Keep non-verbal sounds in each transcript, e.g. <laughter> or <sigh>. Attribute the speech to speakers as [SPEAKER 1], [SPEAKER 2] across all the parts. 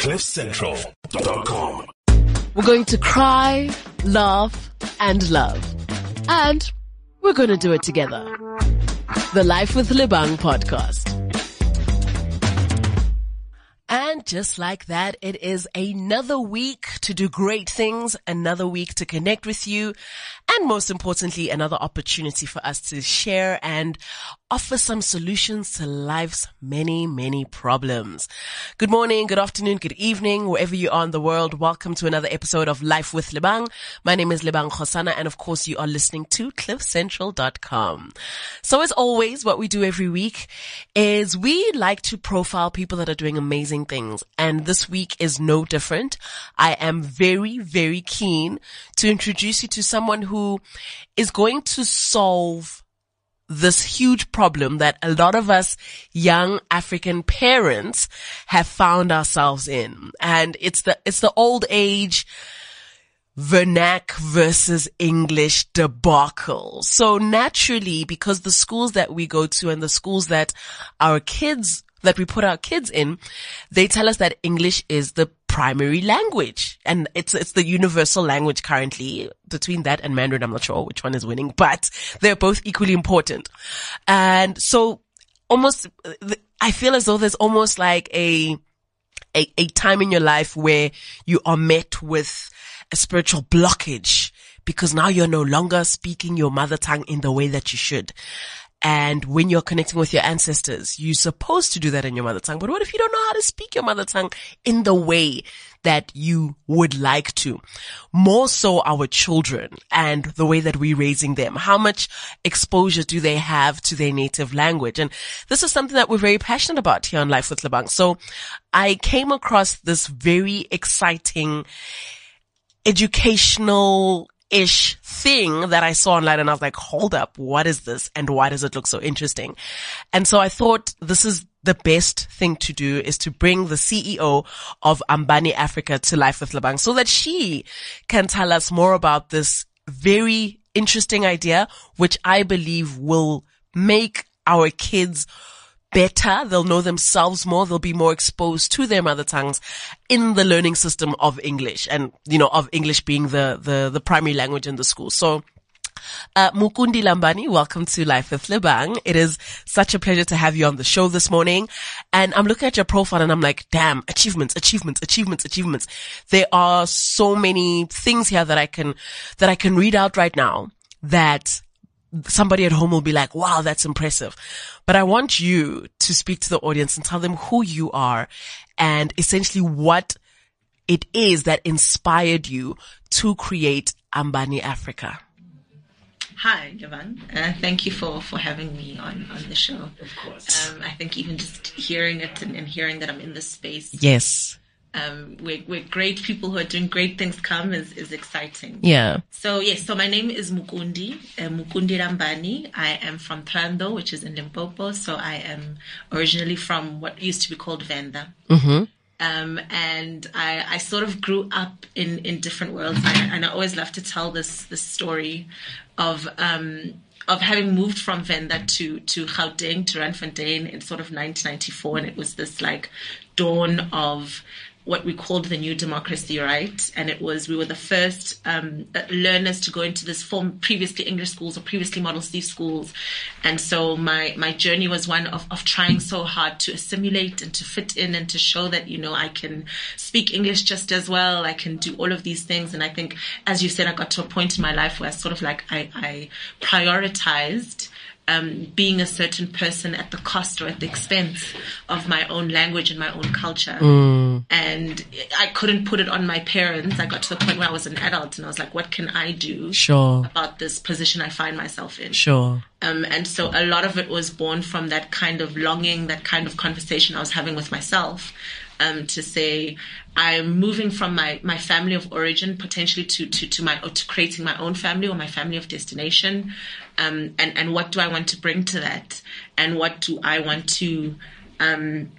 [SPEAKER 1] CliffCentral.com.
[SPEAKER 2] We're going to cry, laugh, and love. And we're going to do it together. The Life with Lebang podcast. And just like that, it is another week to do great things, another week to connect with you, and most importantly, another opportunity for us to share and offer some solutions to life's many, many problems. Good morning, good afternoon, good evening, wherever you are in the world. Welcome to another episode of Life with Lebang. My name is Lebang Kgosana, and of course, you are listening to CliffCentral.com. So as always, what we do every week is we like to profile people that are doing amazing things. And this week is no different. I am very, very keen to introduce you to someone who is going to solve this huge problem that a lot of us young African parents have found ourselves in. And it's the, it's the old age vernac versus English debacle. So naturally, because the schools that we go to and the schools that our kids that we put our kids in, they tell us that English is the primary language and it's, it's the universal language currently between that and Mandarin. I'm not sure which one is winning, but they're both equally important. And so almost, I feel as though there's almost like a, a, a time in your life where you are met with a spiritual blockage because now you're no longer speaking your mother tongue in the way that you should. And when you're connecting with your ancestors, you're supposed to do that in your mother tongue. But what if you don't know how to speak your mother tongue in the way that you would like to? More so our children and the way that we're raising them. How much exposure do they have to their native language? And this is something that we're very passionate about here on Life with Lebang. So I came across this very exciting educational ish thing that I saw online and I was like, hold up, what is this? And why does it look so interesting? And so I thought this is the best thing to do is to bring the CEO of Ambani Africa to life with Lebang so that she can tell us more about this very interesting idea, which I believe will make our kids better. They'll know themselves more. They'll be more exposed to their mother tongues in the learning system of English and, you know, of English being the, the, the primary language in the school. So, uh, Mukundi Lambani, welcome to Life with Lebang. It is such a pleasure to have you on the show this morning. And I'm looking at your profile and I'm like, damn, achievements, achievements, achievements, achievements. There are so many things here that I can, that I can read out right now that somebody at home will be like, wow, that's impressive. But I want you to speak to the audience and tell them who you are and essentially what it is that inspired you to create Ambani Africa.
[SPEAKER 3] Hi, Jovan. Uh, thank you for, for having me on, on the show.
[SPEAKER 1] Of course.
[SPEAKER 3] Um, I think even just hearing it and, and hearing that I'm in this space,
[SPEAKER 2] Yes.
[SPEAKER 3] Um, where, where great people who are doing great things come is, is exciting.
[SPEAKER 2] Yeah.
[SPEAKER 3] So yes, so my name is Mukundi, uh, Mukundi Lambani. I am from Trando, which is in Limpopo. So I am originally from what used to be called Venda.
[SPEAKER 2] Mm-hmm.
[SPEAKER 3] Um, and I, I sort of grew up in, in different worlds. I, and I always love to tell this, this story of, um, of having moved from Venda to, to Gauteng, to Randfontein in sort of 1994. And it was this like dawn of what we called the new democracy, right? And it was, we were the first um, learners to go into this form, previously English schools or previously Model C schools. And so my, my journey was one of, of trying so hard to assimilate and to fit in and to show that, you know, I can speak English just as well. I can do all of these things. And I think, as you said, I got to a point in my life where I sort of like, I, I prioritized um, being a certain person at the cost or at the expense of my own language and my own culture. And I couldn't put it on my parents. I got to the point where I was an adult and I was like, what can I do
[SPEAKER 2] Sure.
[SPEAKER 3] about this position I find myself in?
[SPEAKER 2] Sure.
[SPEAKER 3] Um, and so a lot of it was born from that kind of longing, that kind of conversation I was having with myself. Um, to say I'm moving from my, my family of origin potentially to, to, to my to creating my own family or my family of destination, um, and and what do I want to bring to that, and what do I want to um,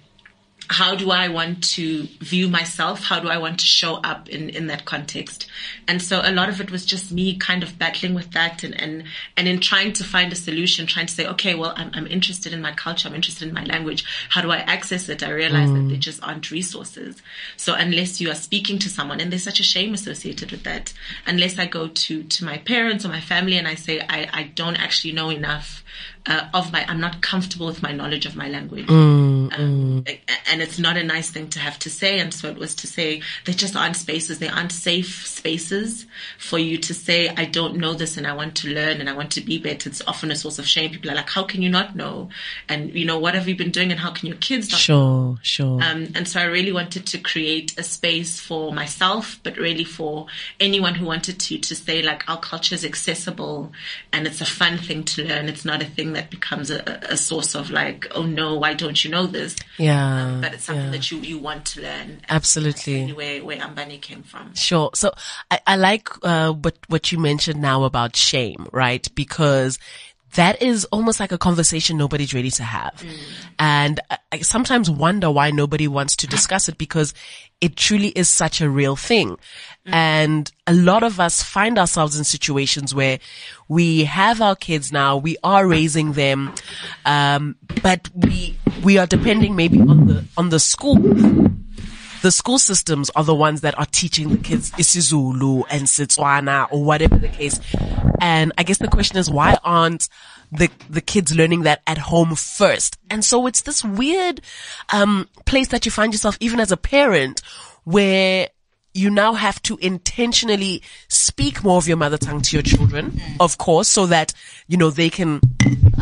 [SPEAKER 3] how do I want to view myself? How do I want to show up in, in that context? And so a lot of it was just me kind of battling with that and, and, and in trying to find a solution, trying to say, okay, well, I'm, I'm interested in my culture. I'm interested in my language. How do I access it? I realize mm. that there just aren't resources. So unless you are speaking to someone, and there's such a shame associated with that, unless I go to, to my parents or my family and I say, I, I don't actually know enough uh, of my, I'm not comfortable with my knowledge of my language. Mm, um, mm. And it's not a nice thing to have to say. And so it was to say, there just aren't spaces, there aren't safe spaces for you to say, I don't know this and I want to learn and I want to be better. It's often a source of shame. People are like, how can you not know? And, you know, what have you been doing and how can your kids not
[SPEAKER 2] Sure, know? sure.
[SPEAKER 3] Um, and so I really wanted to create a space for myself, but really for anyone who wanted to, to say like, our culture is accessible and it's a fun thing to learn. It's not a thing that becomes a, a source of like, oh no, why don't you know this?
[SPEAKER 2] Yeah.
[SPEAKER 3] Um, but it's something yeah. that you, you want to learn.
[SPEAKER 2] Absolutely.
[SPEAKER 3] Where, where Ambani came from.
[SPEAKER 2] Sure. So I, I like, uh, what, what you mentioned now about shame, right? Because that is almost like a conversation nobody's ready to have. Mm. And I sometimes wonder why nobody wants to discuss it because it truly is such a real thing. Mm. And a lot of us find ourselves in situations where we have our kids now, we are raising them, um, but we, we are depending maybe on the, on the school the school systems are the ones that are teaching the kids isiZulu and Setswana or whatever the case. And I guess the question is why aren't the the kids learning that at home first? And so it's this weird um place that you find yourself even as a parent where you now have to intentionally speak more of your mother tongue to your children, of course, so that, you know, they can,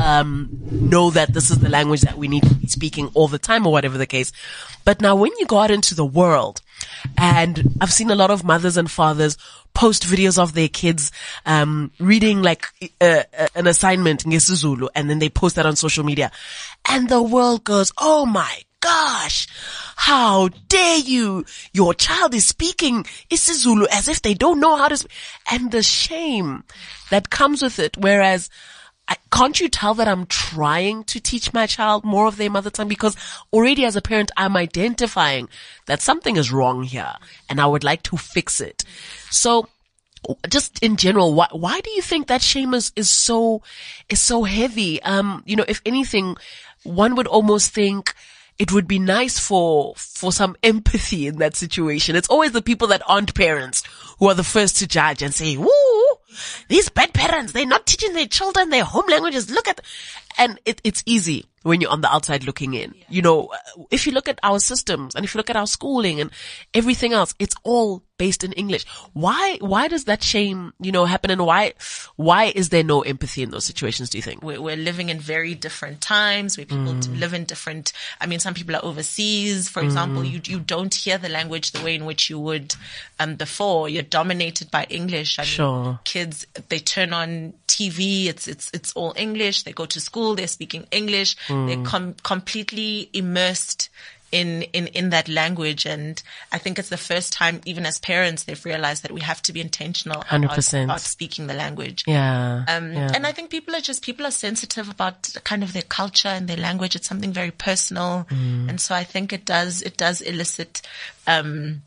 [SPEAKER 2] um, know that this is the language that we need to be speaking all the time or whatever the case. But now when you go out into the world, and I've seen a lot of mothers and fathers post videos of their kids, um, reading like, uh, uh an assignment in Zulu, and then they post that on social media. And the world goes, oh my gosh, how dare you? Your child is speaking isiZulu as if they don't know how to speak. And the shame that comes with it. Whereas, I, can't you tell that I'm trying to teach my child more of their mother tongue? Because already as a parent, I'm identifying that something is wrong here and I would like to fix it. So just in general, why, why do you think that shame is, is so, is so heavy? Um, you know, if anything, one would almost think, it would be nice for, for some empathy in that situation. It's always the people that aren't parents who are the first to judge and say, woo, these bad parents, they're not teaching their children their home languages. Look at, and it, it's easy when you're on the outside looking in. Yeah. You know, if you look at our systems and if you look at our schooling and everything else, it's all based in English. Why, why does that shame, you know, happen and why, why is there no empathy in those situations, do you think?
[SPEAKER 3] We're, we're living in very different times where people mm. live in different, I mean, some people are overseas, for mm. example, you, you don't hear the language the way in which you would, um, before. You're dominated by English. I mean,
[SPEAKER 2] sure.
[SPEAKER 3] kids, they turn on TV, it's, it's, it's all English. They go to school, they're speaking English. Mm. They're com- completely immersed in, in, in that language. And I think it's the first time, even as parents, they've realized that we have to be intentional 100%. About, speaking the language.
[SPEAKER 2] Yeah,
[SPEAKER 3] um,
[SPEAKER 2] yeah.
[SPEAKER 3] And I think people are just, people are sensitive about kind of their culture and their language. It's something very personal. Mm. And so I think it does, it does elicit, um,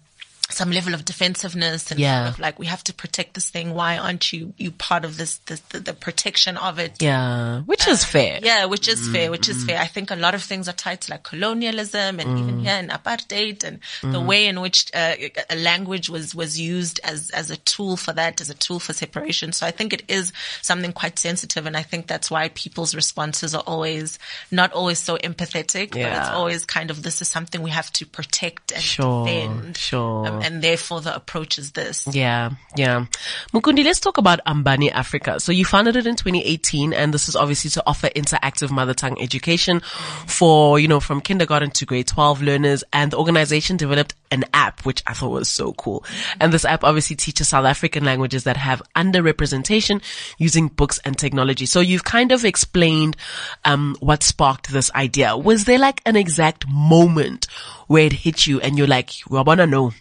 [SPEAKER 3] some level of defensiveness and
[SPEAKER 2] yeah.
[SPEAKER 3] Sort of like we have to protect this thing. Why aren't you you part of this, this the, the, protection of it?
[SPEAKER 2] Yeah, which uh, is fair.
[SPEAKER 3] Yeah, which is mm. fair. Which is fair. I think a lot of things are tied to like colonialism and mm. even here in apartheid and mm. the way in which uh, a language was was used as as a tool for that, as a tool for separation. So I think it is something quite sensitive, and I think that's why people's responses are always not always so empathetic, yeah. but it's always kind of this is something we have to protect and
[SPEAKER 2] sure,
[SPEAKER 3] defend.
[SPEAKER 2] Sure. Um,
[SPEAKER 3] and therefore the approach is this.
[SPEAKER 2] Yeah, yeah. Mukundi, let's talk about Ambani Africa. So you founded it in 2018 and this is obviously to offer interactive mother tongue education for, you know, from kindergarten to grade 12 learners and the organization developed an app, which I thought was so cool. And this app obviously teaches South African languages that have underrepresentation using books and technology. So you've kind of explained, um, what sparked this idea. Was there like an exact moment where it hit you and you're like, well, I want to know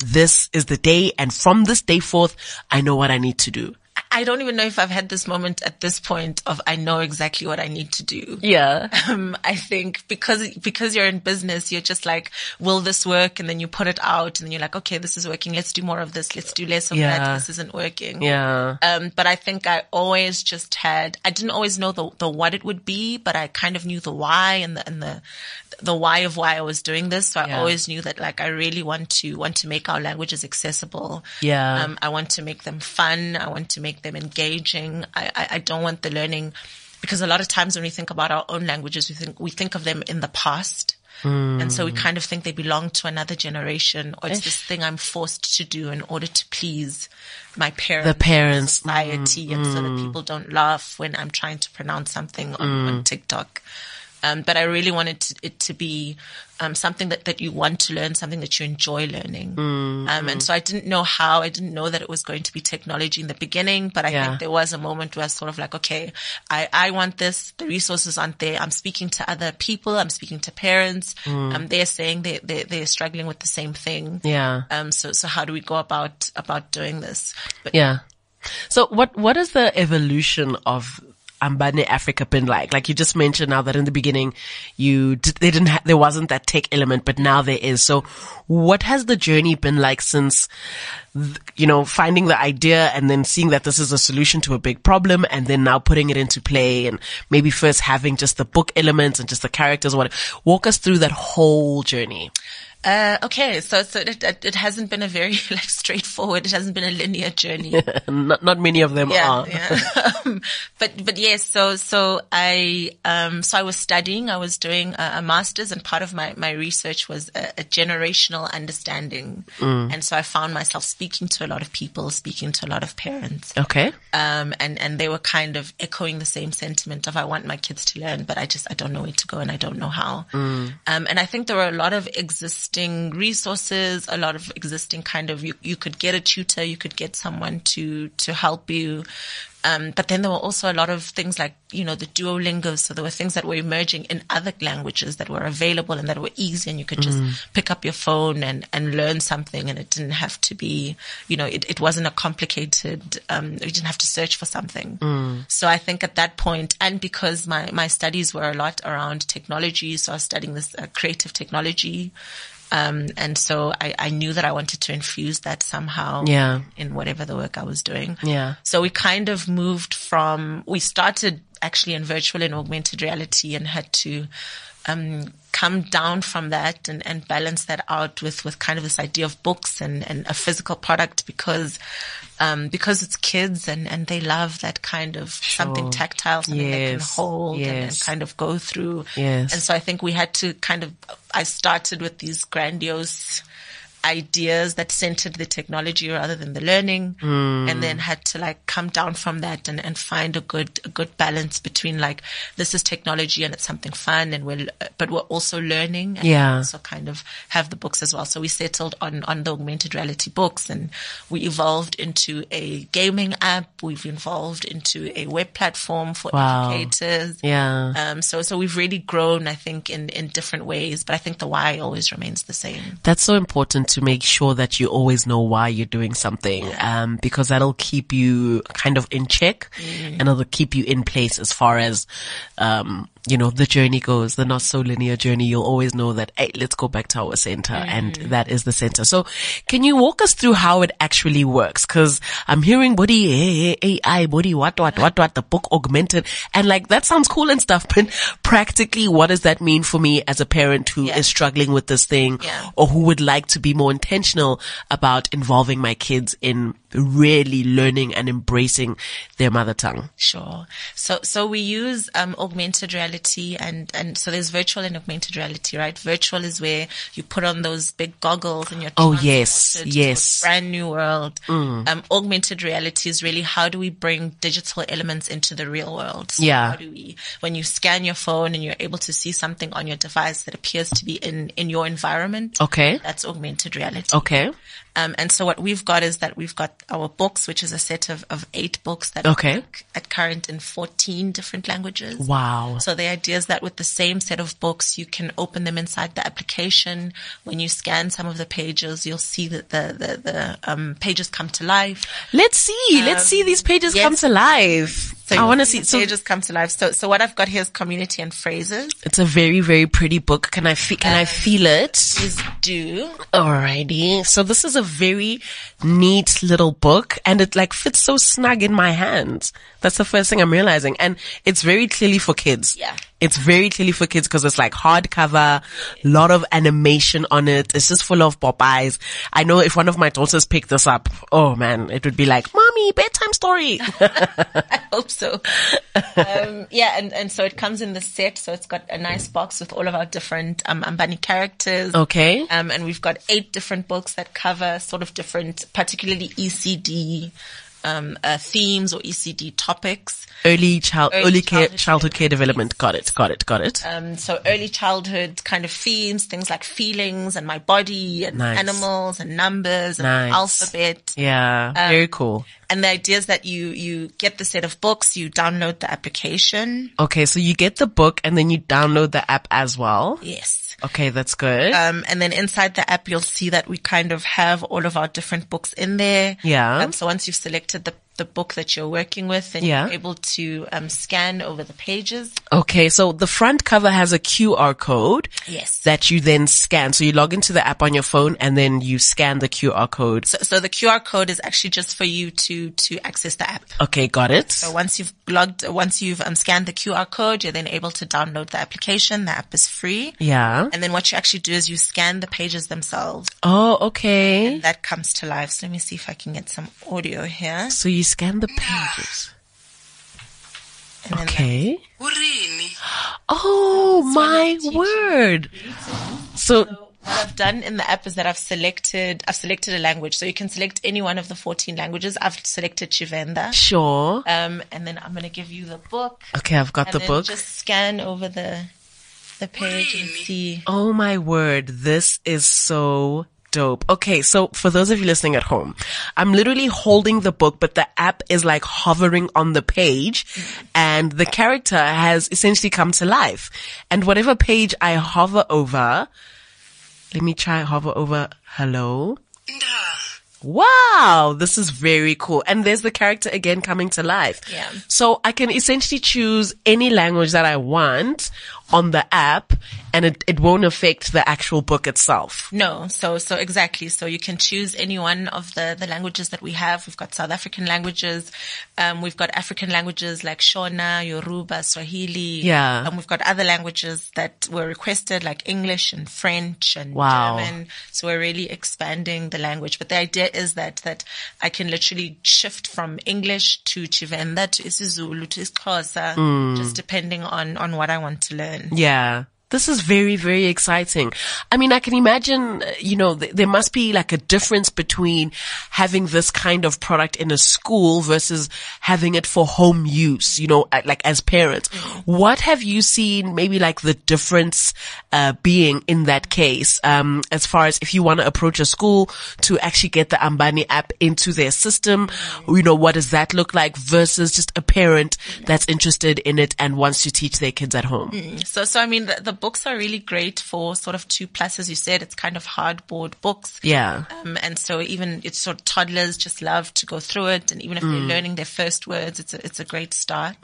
[SPEAKER 2] this is the day and from this day forth, I know what I need to do.
[SPEAKER 3] I don't even know if I've had this moment at this point of I know exactly what I need to do.
[SPEAKER 2] Yeah.
[SPEAKER 3] Um, I think because, because you're in business, you're just like, will this work? And then you put it out and then you're like, okay, this is working. Let's do more of this. Let's do less of
[SPEAKER 2] Yeah.
[SPEAKER 3] that. This isn't working.
[SPEAKER 2] Yeah.
[SPEAKER 3] Um, but I think I always just had, I didn't always know the, the what it would be, but I kind of knew the why and the, and the, the why of why I was doing this. So I
[SPEAKER 2] Yeah.
[SPEAKER 3] always knew that like I really want to, want to make our languages accessible.
[SPEAKER 2] Yeah.
[SPEAKER 3] Um, I want to make them fun. I want to make them engaging. I, I, I don't want the learning because a lot of times when we think about our own languages, we think, we think of them in the past. And so we hmm. kind of think they belong to another generation or it's this thing I'm forced to do in order to please my parents,
[SPEAKER 2] The parents.
[SPEAKER 3] society, and so that hmm. people don't laugh when I'm trying to pronounce something on, on hmm. TikTok. Um, but I really wanted to, it to be um, something that, that you want to learn, something that you enjoy learning. Um, and so I didn't know how, I didn't know that it was going to be technology in the beginning, but I
[SPEAKER 2] Yeah.
[SPEAKER 3] think there was a moment where I was sort of like, okay, I, I want this. The resources aren't there. I'm speaking to other people. I'm speaking to parents. Um, they're saying they, they, they're struggling with the same thing.
[SPEAKER 2] Yeah.
[SPEAKER 3] Um, so, so how do we go about, about doing this? But
[SPEAKER 2] Yeah. So what, what is the evolution of Ambani Africa been like? Like you just mentioned now that in the beginning you, they didn't ha- there wasn't that tech element, but now there is. So what has the journey been like since, you know, finding the idea and then seeing that this is a solution to a big problem and then now putting it into play and maybe first having just the book elements and just the characters whatever. Walk us through that whole journey.
[SPEAKER 3] Uh, okay, so so it, it, hasn't been a very <laughs> like straightforward. It hasn't been a linear journey. <laughs>
[SPEAKER 2] not, not many of them
[SPEAKER 3] yeah,
[SPEAKER 2] are.
[SPEAKER 3] yeah. <laughs> um, but but yes, so so I um so I was studying. I was doing a, a master's, and part of my my research was a, a generational understanding. And so I found myself speaking to a lot of people, speaking to a lot of parents.
[SPEAKER 2] Okay.
[SPEAKER 3] Um, and, and they were kind of echoing the same sentiment of I want my kids to learn, but I just, I don't know where to go and I don't know how. Um, and I think there were a lot of existing resources, a lot of existing kind of, you, you could get a tutor, you could get someone to, to help you. Um, but then there were also a lot of things like, you know, the Duolingo. So there were things that were emerging in other languages that were available and that were easy and you could just pick up your phone and, and learn something and it didn't have to be, you know, it, it wasn't a complicated, um, you didn't have to search for something. So I think at that point, and because my, my studies were a lot around technology, so I was studying this uh, creative technology. Um, and so I, I knew that I wanted to infuse that somehow
[SPEAKER 2] Yeah.
[SPEAKER 3] in whatever the work I was doing.
[SPEAKER 2] Yeah.
[SPEAKER 3] So we kind of moved from, we started actually in virtual and augmented reality and had to, um, come down from that and, and balance that out with, with kind of this idea of books and, and a physical product because, um, because it's kids and, and they love that kind of something tactile, something they can
[SPEAKER 2] Yes.
[SPEAKER 3] hold and, and kind of go through.
[SPEAKER 2] Yes.
[SPEAKER 3] And so I think we had to kind of, I started with these grandiose ideas that centered the technology rather than the learning and then had to like come down from that and, and find a good a good balance between like this is technology and it's something fun and we're but we're also learning and
[SPEAKER 2] Yeah.
[SPEAKER 3] also kind of have the books as well so we settled on on the augmented reality books and we evolved into a gaming app we've evolved into a web platform for
[SPEAKER 2] Wow.
[SPEAKER 3] educators
[SPEAKER 2] Yeah.
[SPEAKER 3] um, so, so we've really grown, I think, in, in different ways, but I think the why always remains the same.
[SPEAKER 2] That's so important to make sure that you always know why you're doing something, um, because that'll keep you kind of in check and it'll keep you in place as far as, um, you know, the journey goes, the not so linear journey. You'll always know that, hey, let's go back to our center mm-hmm. and that is the center. So can you walk us through how it actually works? Cause I'm hearing body eh, eh, eh, AI, body what, what, what, what, the book augmented and like that sounds cool and stuff, but practically what does that mean for me as a parent who is
[SPEAKER 3] Yeah.
[SPEAKER 2] struggling with this thing
[SPEAKER 3] Yeah.
[SPEAKER 2] or who would like to be more intentional about involving my kids in really learning and embracing their mother tongue.
[SPEAKER 3] Sure. So, so we use, um, augmented reality and, and so there's virtual and augmented reality, right? Virtual is where you put on those big goggles and you're
[SPEAKER 2] Oh, yes,
[SPEAKER 3] transported to a
[SPEAKER 2] yes. Mm.
[SPEAKER 3] brand new world. Um, augmented reality is really how do we bring digital elements into the real world? So
[SPEAKER 2] Yeah.
[SPEAKER 3] How do we, when you scan your phone and you're able to see something on your device that appears to be in, in your environment,
[SPEAKER 2] Okay.
[SPEAKER 3] that's augmented reality.
[SPEAKER 2] Okay.
[SPEAKER 3] Um, and so what we've got is that we've got our books, which is a set of, of eight books that
[SPEAKER 2] Okay.
[SPEAKER 3] at current in 14 different languages.
[SPEAKER 2] Wow.
[SPEAKER 3] So the idea is that with the same set of books, you can open them inside the application. When you scan some of the pages, you'll see that the, the, the um, pages come to life.
[SPEAKER 2] Let's see. Let's see these pages come to life. I want to
[SPEAKER 3] see
[SPEAKER 2] So
[SPEAKER 3] come to life. So, so what I've got here is community and phrases.
[SPEAKER 2] it's a very, very pretty book. Can I fe- can I feel it?
[SPEAKER 3] Please do.
[SPEAKER 2] Alrighty. So this is a very neat little book and it like fits so snug in my hand. That's the first thing I'm realizing. And it's very clearly for kids.
[SPEAKER 3] Yeah.
[SPEAKER 2] It's very clearly for kids because it's like hardcover, a lot of animation on it. It's just full of Popeyes. I know if one of my daughters picked this up, oh man, it would be like, mommy, bedtime story. <laughs> <laughs>
[SPEAKER 3] I hope so. um, yeah, and, and so it comes in the set. So it's got a nice box with all of our different um, Ambani characters.
[SPEAKER 2] okay.
[SPEAKER 3] Um, and we've got eight different books that cover sort of different, particularly ECD um, uh, themes or ECD topics.
[SPEAKER 2] Early child, early,
[SPEAKER 3] Early
[SPEAKER 2] care,
[SPEAKER 3] childhood
[SPEAKER 2] childhood care development. Got it. Got it. Got it.
[SPEAKER 3] Um, so early childhood kind of themes, things like feelings and my body and
[SPEAKER 2] Nice.
[SPEAKER 3] animals and numbers and
[SPEAKER 2] Nice.
[SPEAKER 3] alphabet.
[SPEAKER 2] yeah. very cool.
[SPEAKER 3] And the idea is that you, you get the set of books, you download the application.
[SPEAKER 2] Okay. So you get the book and then you download the app as well.
[SPEAKER 3] Yes.
[SPEAKER 2] Okay. That's good.
[SPEAKER 3] Um, and then inside the app, you'll see that we kind of have all of our different books in there.
[SPEAKER 2] Yeah.
[SPEAKER 3] Um, so once you've selected the, the book that you're working with, and
[SPEAKER 2] Yeah.
[SPEAKER 3] you're able to um, scan over the pages.
[SPEAKER 2] Okay, so the front cover has a QR code.
[SPEAKER 3] Yes.
[SPEAKER 2] That you then scan. So you log into the app on your phone and then you scan the QR code.
[SPEAKER 3] So, so the QR code is actually just for you to to access the app.
[SPEAKER 2] Okay, got it.
[SPEAKER 3] So once you've logged, once you've um, scanned the QR code, you're then able to download the application. The app is free.
[SPEAKER 2] Yeah.
[SPEAKER 3] And then what you actually do is you scan the pages themselves.
[SPEAKER 2] Oh, okay.
[SPEAKER 3] That comes to life. So let me see if I can get some audio here.
[SPEAKER 2] So you scan the pages. Okay. Oh my word. So,
[SPEAKER 3] What I've done in the app is that I've selected, I've selected a language. So you can select any one of the 14 languages. I've selected Tshivenda.
[SPEAKER 2] sure.
[SPEAKER 3] Um, and then I'm going to give you the book.
[SPEAKER 2] Okay, I've got
[SPEAKER 3] And
[SPEAKER 2] the
[SPEAKER 3] then
[SPEAKER 2] book.
[SPEAKER 3] just scan over the, the page and see.
[SPEAKER 2] Oh my word. This is so dope. Okay. So for those of you listening at home, I'm literally holding the book, but the app is like hovering on the page and the character has essentially come to life. And whatever page I hover over, let me try hover over hello. Wow, this is very cool. And there's the character again coming to life.
[SPEAKER 3] Yeah.
[SPEAKER 2] So I can essentially choose any language that I want on the app and it, it won't affect the actual book itself.
[SPEAKER 3] No, so so exactly. So you can choose any one of the the languages that we have. We've got South African languages, um, we've got African languages like Shona, Yoruba, Swahili.
[SPEAKER 2] Yeah.
[SPEAKER 3] and we've got other languages that were requested like English and French and
[SPEAKER 2] Wow.
[SPEAKER 3] German. So we're really expanding the language. But the idea is that that I can literally shift from English to Tshivenda to isiZulu to Xhosa,
[SPEAKER 2] Mm.
[SPEAKER 3] just depending on on what I want to learn.
[SPEAKER 2] Yeah. This is very, very exciting. I mean, I can imagine, uh, you know, th- there must be like a difference between having this kind of product in a school versus having it for home use, you know, like as parents. What have you seen maybe like the difference, uh, being in that case, um, as far as if you want to approach a school to actually get the Ambani app into their system, you know, what does that look like versus just a parent that's interested in it and wants to teach their kids at home?
[SPEAKER 3] So, so I mean, the, the books are really great for sort of two plus, as you said. It's kind of hardboard books.
[SPEAKER 2] Yeah.
[SPEAKER 3] Um, and so even it's sort of toddlers just love to go through it. And even if they're learning their first words, it's a, it's a great start.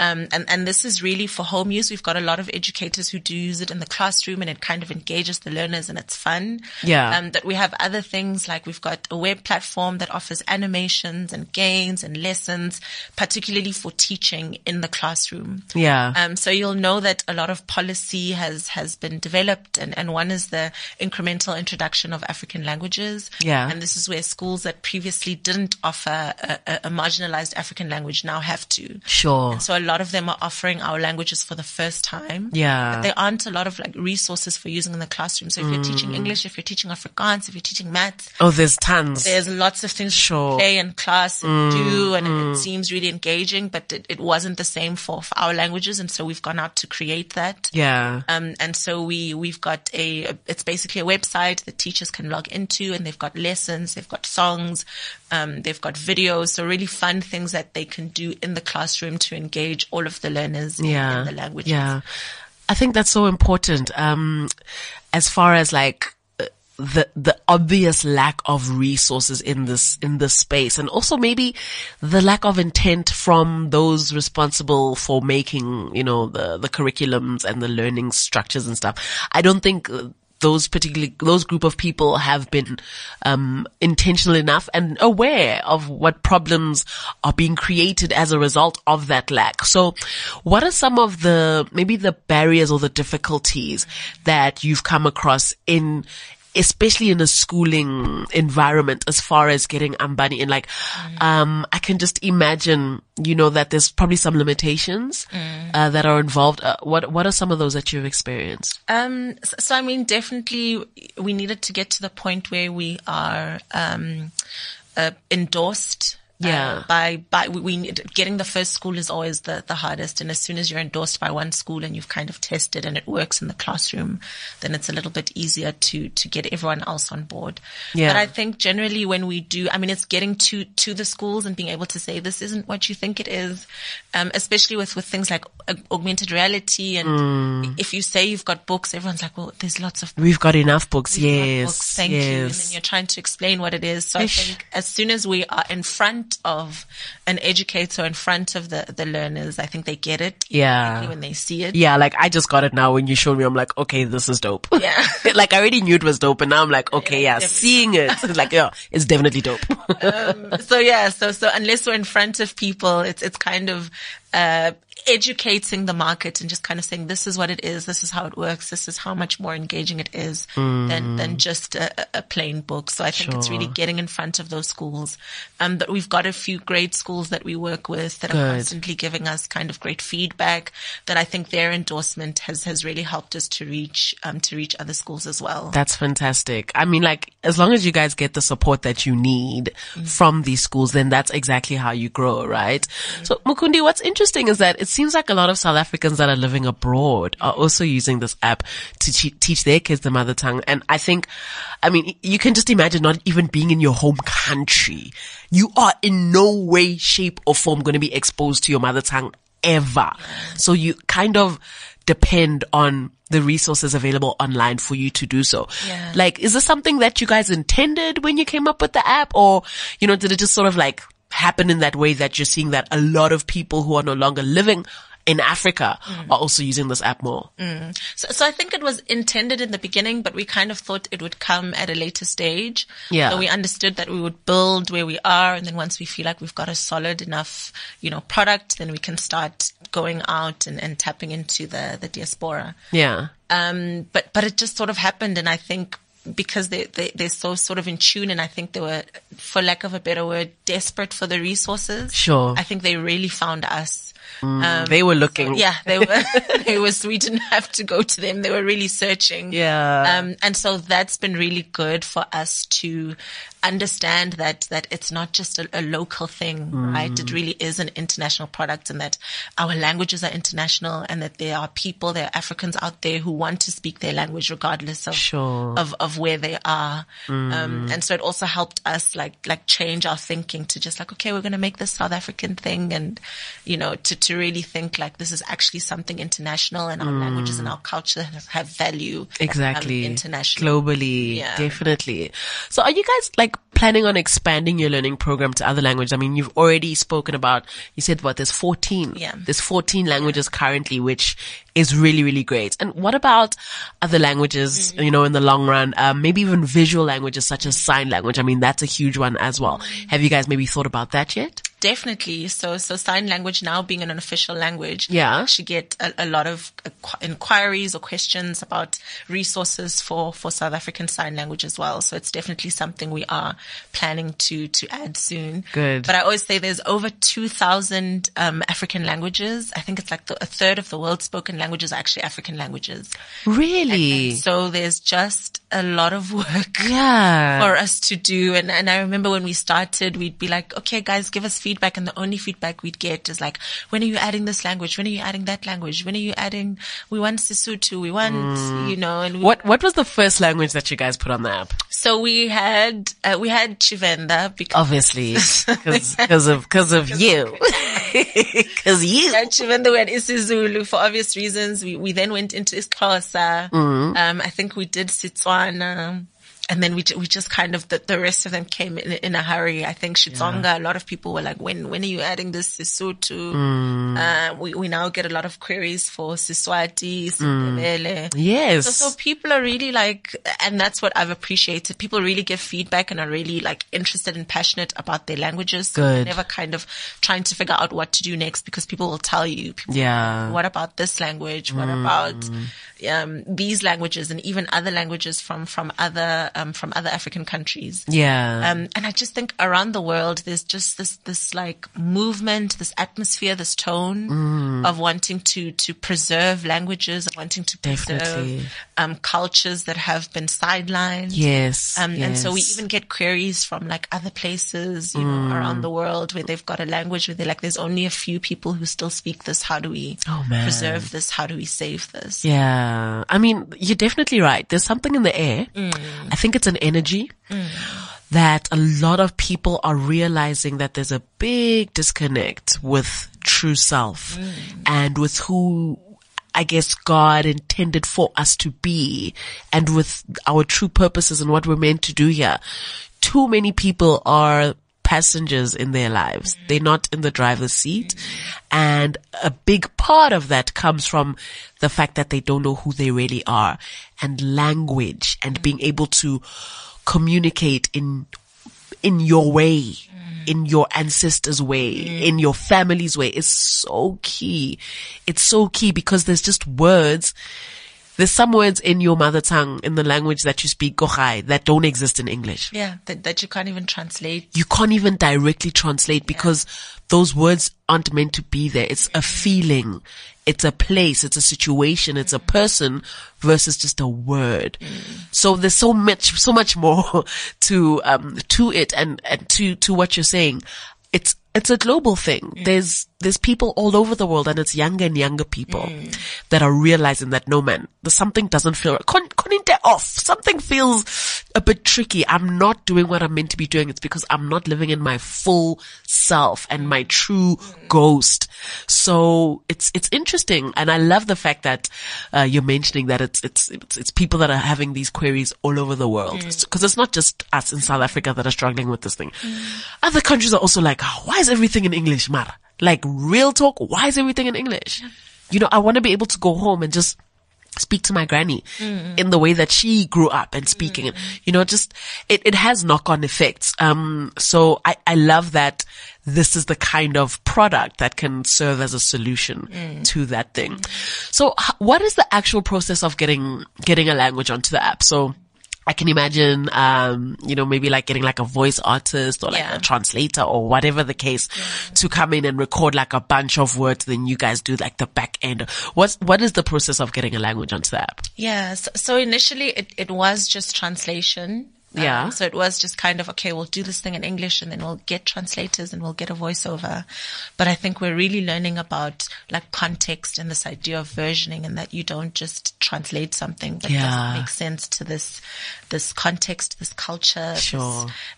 [SPEAKER 3] Um, and, and this is really for home use. We've got a lot of educators who do use it in the classroom and it kind of engages the learners and it's fun.
[SPEAKER 2] Yeah.
[SPEAKER 3] Um, that we have other things like we've got a web platform that offers animations and games and lessons, particularly for teaching in the classroom.
[SPEAKER 2] Yeah.
[SPEAKER 3] Um, so you'll know that a lot of policy has, has been developed and, and one is the incremental introduction of African languages.
[SPEAKER 2] Yeah.
[SPEAKER 3] And this is where schools that previously didn't offer a, a, a marginalized African language now have to.
[SPEAKER 2] Sure.
[SPEAKER 3] So a lot of them are offering our languages for the first time.
[SPEAKER 2] Yeah.
[SPEAKER 3] But there aren't a lot of like resources for using in the classroom. So if you're
[SPEAKER 2] Mm.
[SPEAKER 3] teaching English, if you're teaching Afrikaans, if you're teaching maths,
[SPEAKER 2] Oh, there's tons.
[SPEAKER 3] there's lots of things
[SPEAKER 2] Sure. Mm,
[SPEAKER 3] to play in class and do, and it, it seems really engaging, but it, it wasn't the same for, for our languages. And so we've gone out to create that.
[SPEAKER 2] yeah.
[SPEAKER 3] Um, and so we, we've got a, it's basically a website that teachers can log into and they've got lessons, they've got songs, um, they've got videos. So really fun things that they can do in the classroom to engage all of the learners in-
[SPEAKER 2] yeah.
[SPEAKER 3] in, the languages.
[SPEAKER 2] Yeah. I think that's so important. Um, as far as like, uh, the the obvious lack of resources in this in this space and also maybe the lack of intent from those responsible for making you know the the curriculums and the learning structures and stuff i don't think uh, those particularly those group of people have been um, intentional enough and aware of what problems are being created as a result of that lack. So, what are some of the maybe the barriers or the difficulties that you've come across in especially in a schooling environment as far as getting Ambani in like um I can just imagine you know that there's probably some limitations uh, that are involved. Uh, what what are some of those that you've experienced?
[SPEAKER 3] Um, so, so I mean, definitely we needed to get to the point where we are, um, uh, endorsed. Uh,
[SPEAKER 2] Yeah.
[SPEAKER 3] by, by, we, we getting the first school is always the, the hardest. And as soon as you're endorsed by one school and you've kind of tested and it works in the classroom, then it's a little bit easier to, to get everyone else on board.
[SPEAKER 2] Yeah.
[SPEAKER 3] But I think generally when we do, I mean, it's getting to, to the schools and being able to say, this isn't what you think it is. Um, especially with, with things like uh, augmented reality. And
[SPEAKER 2] Mm.
[SPEAKER 3] if you say you've got books, everyone's like, well, there's lots of
[SPEAKER 2] we've got enough books
[SPEAKER 3] We've
[SPEAKER 2] yes
[SPEAKER 3] books, Thank you. And then you're trying to explain what it is. So
[SPEAKER 2] Ish.
[SPEAKER 3] I think as soon as we are in front of an educator, in front of the, the learners, I think they get it.
[SPEAKER 2] Yeah.
[SPEAKER 3] When they see it.
[SPEAKER 2] yeah like I just got it now when you showed me I'm like okay this is dope
[SPEAKER 3] Yeah. <laughs>
[SPEAKER 2] like I already knew it was dope and now I'm like okay yeah,
[SPEAKER 3] definitely.
[SPEAKER 2] seeing it it's like yeah it's definitely dope <laughs> um,
[SPEAKER 3] So yeah, so, so unless we're in front of people, it's, it's kind of, uh, educating the market and just kind of saying this is what it is, this is how it works, this is how much more engaging it is than than just a, a- plain book. So I think it's really getting in front of those schools. Um, but we've got a few great schools that we work with that
[SPEAKER 2] Good.
[SPEAKER 3] are constantly giving us kind of great feedback. That I think their endorsement has has really helped us to reach um to reach other schools as well.
[SPEAKER 2] That's fantastic. I mean, like, as long as you guys get the support that you need from these schools, then that's exactly how you grow, right? So, Mukundi, what's interesting is that it seems like a lot of South Africans that are living abroad are also using this app to te- teach their kids the mother tongue. And I think, I mean, you can just imagine not even being in your home country. You are in no way, shape or form going to be exposed to your mother tongue ever. So you kind of depend on the resources available online for you to do so.
[SPEAKER 3] Yeah.
[SPEAKER 2] Like, is this something that you guys intended when you came up with the app or, you know, did it just sort of like happen in that way that you're seeing that a lot of people who are no longer living in Africa
[SPEAKER 3] Mm.
[SPEAKER 2] are also using this app more?
[SPEAKER 3] So, so I think it was intended in the beginning, but we kind of thought it would come at a later stage.
[SPEAKER 2] Yeah.
[SPEAKER 3] So we understood that we would build where we are, and then once we feel like we've got a solid enough, you know, product, then we can start going out and, and tapping into the the diaspora.
[SPEAKER 2] Yeah.
[SPEAKER 3] Um, but but it just sort of happened, and I think because they, they they're so sort of in tune, and I think they were, for lack of a better word, desperate for the resources.
[SPEAKER 2] Sure.
[SPEAKER 3] I think they really found us.
[SPEAKER 2] they were looking.
[SPEAKER 3] Yeah, they were. <laughs> <laughs> they was. We didn't have to go to them. They were really searching.
[SPEAKER 2] Yeah.
[SPEAKER 3] Um, and so that's been really good for us to understand that that it's not just a, a local thing, right?
[SPEAKER 2] Mm.
[SPEAKER 3] It really is an international product, and that our languages are international, and that there are people, there are Africans out there who want to speak their language regardless of
[SPEAKER 2] Sure.
[SPEAKER 3] of of where they are.
[SPEAKER 2] Mm.
[SPEAKER 3] Um, and so it also helped us like like change our thinking to just like okay, we're going to make this South African thing, and you know to to really think like this is actually something international, and our languages and our culture have, have value um,
[SPEAKER 2] Mm. Exactly.
[SPEAKER 3] international.
[SPEAKER 2] Globally.
[SPEAKER 3] Yeah.
[SPEAKER 2] Definitely. So are you guys like planning on expanding your learning program to other languages? I mean, you've already spoken about, you said what, there's 14.
[SPEAKER 3] Yeah.
[SPEAKER 2] There's 14 languages currently, which is really, really great. And what about other languages,
[SPEAKER 3] Mm-hmm.
[SPEAKER 2] you know, in the long run? Um, maybe even visual languages such as sign language. I mean, that's a huge one as well.
[SPEAKER 3] Mm-hmm.
[SPEAKER 2] Have you guys maybe thought about that yet?
[SPEAKER 3] Definitely. So, so sign language now being an official language.
[SPEAKER 2] Yeah.
[SPEAKER 3] Actually get a, a lot of inquiries or questions about resources for, for South African sign language as well. So it's definitely something we are planning to, to add soon.
[SPEAKER 2] Good.
[SPEAKER 3] But I always say there's over 2,000, um, African languages. I think it's like the, a third of the world's spoken languages are actually African languages.
[SPEAKER 2] Really?
[SPEAKER 3] So there's just a lot of work
[SPEAKER 2] yeah.
[SPEAKER 3] for us to do. And, and I remember when we started, we'd be like, okay, guys, give us feedback. And the only feedback we'd get is like, when are you adding this language? When are you adding that language? When are you adding, we want Sesotho, we want, you know, and we,
[SPEAKER 2] what what was the first language that you guys put on the app?
[SPEAKER 3] so we had, uh, we had Tshivenda because
[SPEAKER 2] Obviously, <laughs> because of because of you, <laughs> because you.
[SPEAKER 3] Yeah, Tshivenda, we had isiZulu for obvious reasons. We, we then went into isiXhosa.
[SPEAKER 2] Mm-hmm.
[SPEAKER 3] Um, I think we did Setswana. And then we, we just kind of, the, the rest of them came in, in a hurry. I think Xitsonga, a lot of people were like, when, when are you adding this Sesotho?
[SPEAKER 2] Mm.
[SPEAKER 3] Uh, we, we now get a lot of queries for Siswati, Sindebele.
[SPEAKER 2] Yes.
[SPEAKER 3] So, so people are really like, and that's what I've appreciated. People really give feedback and are really like interested and passionate about their languages. So
[SPEAKER 2] Good.
[SPEAKER 3] never kind of trying to figure out what to do next because people will tell you. People,
[SPEAKER 2] Yeah.
[SPEAKER 3] What about this language? What about um, these languages and even other languages from from other um, from other African countries?
[SPEAKER 2] yeah.
[SPEAKER 3] Um, and I just think around the world, there's just this, this like movement, this atmosphere, this tone
[SPEAKER 2] Mm.
[SPEAKER 3] of wanting to, to preserve languages, of wanting to preserve, um, cultures that have been sidelined.
[SPEAKER 2] yes.
[SPEAKER 3] Um, and so we even get queries from like other places, you know,
[SPEAKER 2] Mm.
[SPEAKER 3] around the world where they've got a language where they're like, there's only a few people who still speak this. How do we
[SPEAKER 2] Oh,
[SPEAKER 3] preserve this? How do we save this?
[SPEAKER 2] Yeah. I mean, you're definitely right. There's something in the air.
[SPEAKER 3] Mm.
[SPEAKER 2] I think it's an energy that a lot of people are realizing that there's a big disconnect with true self
[SPEAKER 3] Mm.
[SPEAKER 2] and with who I guess God intended for us to be and with our true purposes and what we're meant to do here. Too many people are passengers in their lives. They're not in the driver's seat. And a big part of that comes from the fact that they don't know who they really are and language and being able to communicate in, in your way, in your ancestors' way, in your family's way is so key. It's so key because there's just words there's some words in your mother tongue, in the language that you speak, Gochai, that don't exist in English.
[SPEAKER 3] Yeah. That, that you can't even translate.
[SPEAKER 2] You can't even directly translate because those words aren't meant to be there. It's a feeling. It's a place. It's a situation. It's a person versus just a word. So there's so much, so much more <laughs> to, um, to it and, and to, to what you're saying. It's, it's a global thing. There's, there's people all over the world and it's younger and younger people mm. that are realizing that no man, the something doesn't feel, con, coninte off. Something feels a bit tricky. I'm not doing what I'm meant to be doing. It's because I'm not living in my full self and my true ghost. So it's, it's interesting. And I love the fact that, uh, you're mentioning that it's, it's, it's, it's people that are having these queries all over the world. Mm. Cause it's not just us in South Africa that are struggling with this thing. Mm. Other countries are also like, "Oh, why is everything in English, Mara? Like real talk, why is everything in English? You know, I want to be able to go home and just speak to my granny mm. in the way that she grew up and speaking. And you know just it, it has knock-on effects. Um so i i love that this is the kind of product that can serve as a solution mm. to that thing. So h- what is the actual process of getting getting a language onto the app? So I can imagine, um, you know, maybe like getting like a voice artist or like
[SPEAKER 3] Yeah.
[SPEAKER 2] a translator or whatever the case to come in and record like a bunch of words. Then you guys do like the back end. What's, what is the process of getting a language onto the app?
[SPEAKER 3] Yeah. So, so initially it, it was just translation. Um,
[SPEAKER 2] Yeah.
[SPEAKER 3] so it was just kind of, okay, we'll do this thing in English and then we'll get translators and we'll get a voiceover. But I think we're really learning about like context and this idea of versioning and that you don't just translate something that
[SPEAKER 2] Yeah.
[SPEAKER 3] doesn't make sense to this, this context, this culture, this-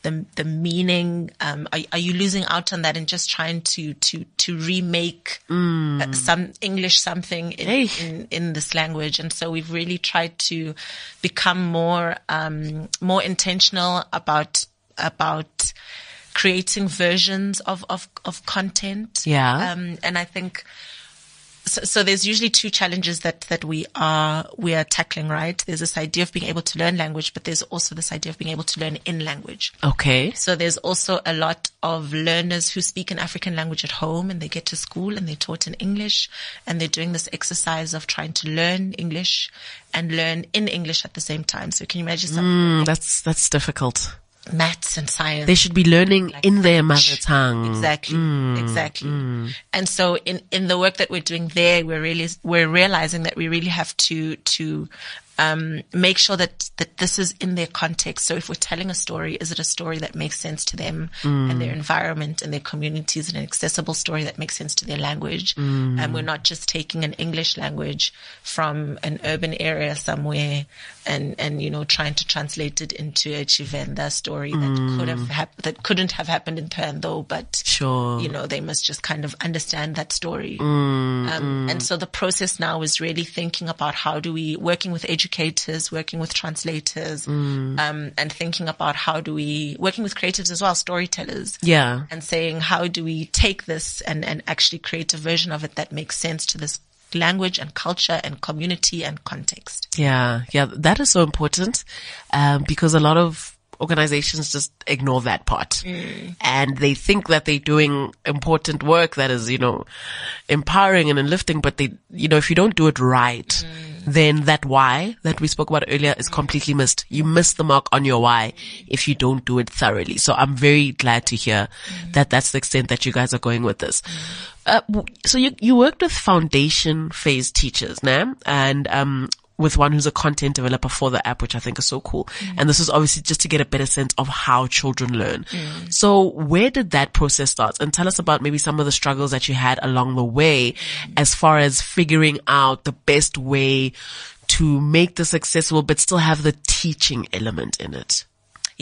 [SPEAKER 3] the, the meaning. Um, are, are you losing out on that and just trying to, to, to remake uh, some English something in,
[SPEAKER 2] Hey.
[SPEAKER 3] in, in this language. And so we've really tried to become more, um, more intentional about, about creating versions of, of, of content.
[SPEAKER 2] Yeah.
[SPEAKER 3] Um, and I think so, so, there's usually two challenges that, that we are, we are tackling, right? There's this idea of being able to learn language, but there's also this idea of being able to learn in language.
[SPEAKER 2] Okay.
[SPEAKER 3] So there's also a lot of learners who speak an African language at home and they get to school and they're taught in English and they're doing this exercise of trying to learn English and learn in English at the same time. So can you imagine something?
[SPEAKER 2] Mm, that's, that's difficult
[SPEAKER 3] maths and science.
[SPEAKER 2] They should be learning like in their mother tongue.
[SPEAKER 3] Exactly. Mm, exactly. Mm. And so in, in the work that we're doing there, we're really, we're realizing that we really have to, to, um, make sure that, that this is in their context. So if we're telling a story, is it a story that makes sense to them mm. and their environment and their communities and an accessible story that makes sense to their language? Mm. And we're not just taking an English language from an urban area somewhere and, and, you know, trying to translate it into a Tshivenda story that mm. could have hap- that couldn't have happened in turn Though, but
[SPEAKER 2] sure,
[SPEAKER 3] you know, they must just kind of understand that story.
[SPEAKER 2] Mm,
[SPEAKER 3] um, and so the process now is really thinking about how do we, working with educators educators, working with translators,
[SPEAKER 2] mm.
[SPEAKER 3] um, and thinking about how do we, working with creatives as well, storytellers.
[SPEAKER 2] Yeah.
[SPEAKER 3] And saying, how do we take this and, and actually create a version of it that makes sense to this language and culture and community and context.
[SPEAKER 2] Yeah. Yeah. That is so important. Um, because a lot of organizations just ignore that part
[SPEAKER 3] mm.
[SPEAKER 2] and they think that they're doing important work that is, you know, empowering and lifting, but they, you know, if you don't do it right,
[SPEAKER 3] mm
[SPEAKER 2] then that why that we spoke about earlier is completely missed. You miss the mark on your why if you don't do it thoroughly. So I'm very glad to hear mm. that that's the extent that you guys are going with this. Uh, so you, you worked with foundation phase teachers, now, and, um, with one who's a content developer for the app, which I think is so cool. Mm. And this is obviously just to get a better sense of how children learn.
[SPEAKER 3] Mm.
[SPEAKER 2] So where did that process start? And tell us about maybe some of the struggles that you had along the way mm. as far as figuring out the best way to make this accessible, but still have the teaching element in it.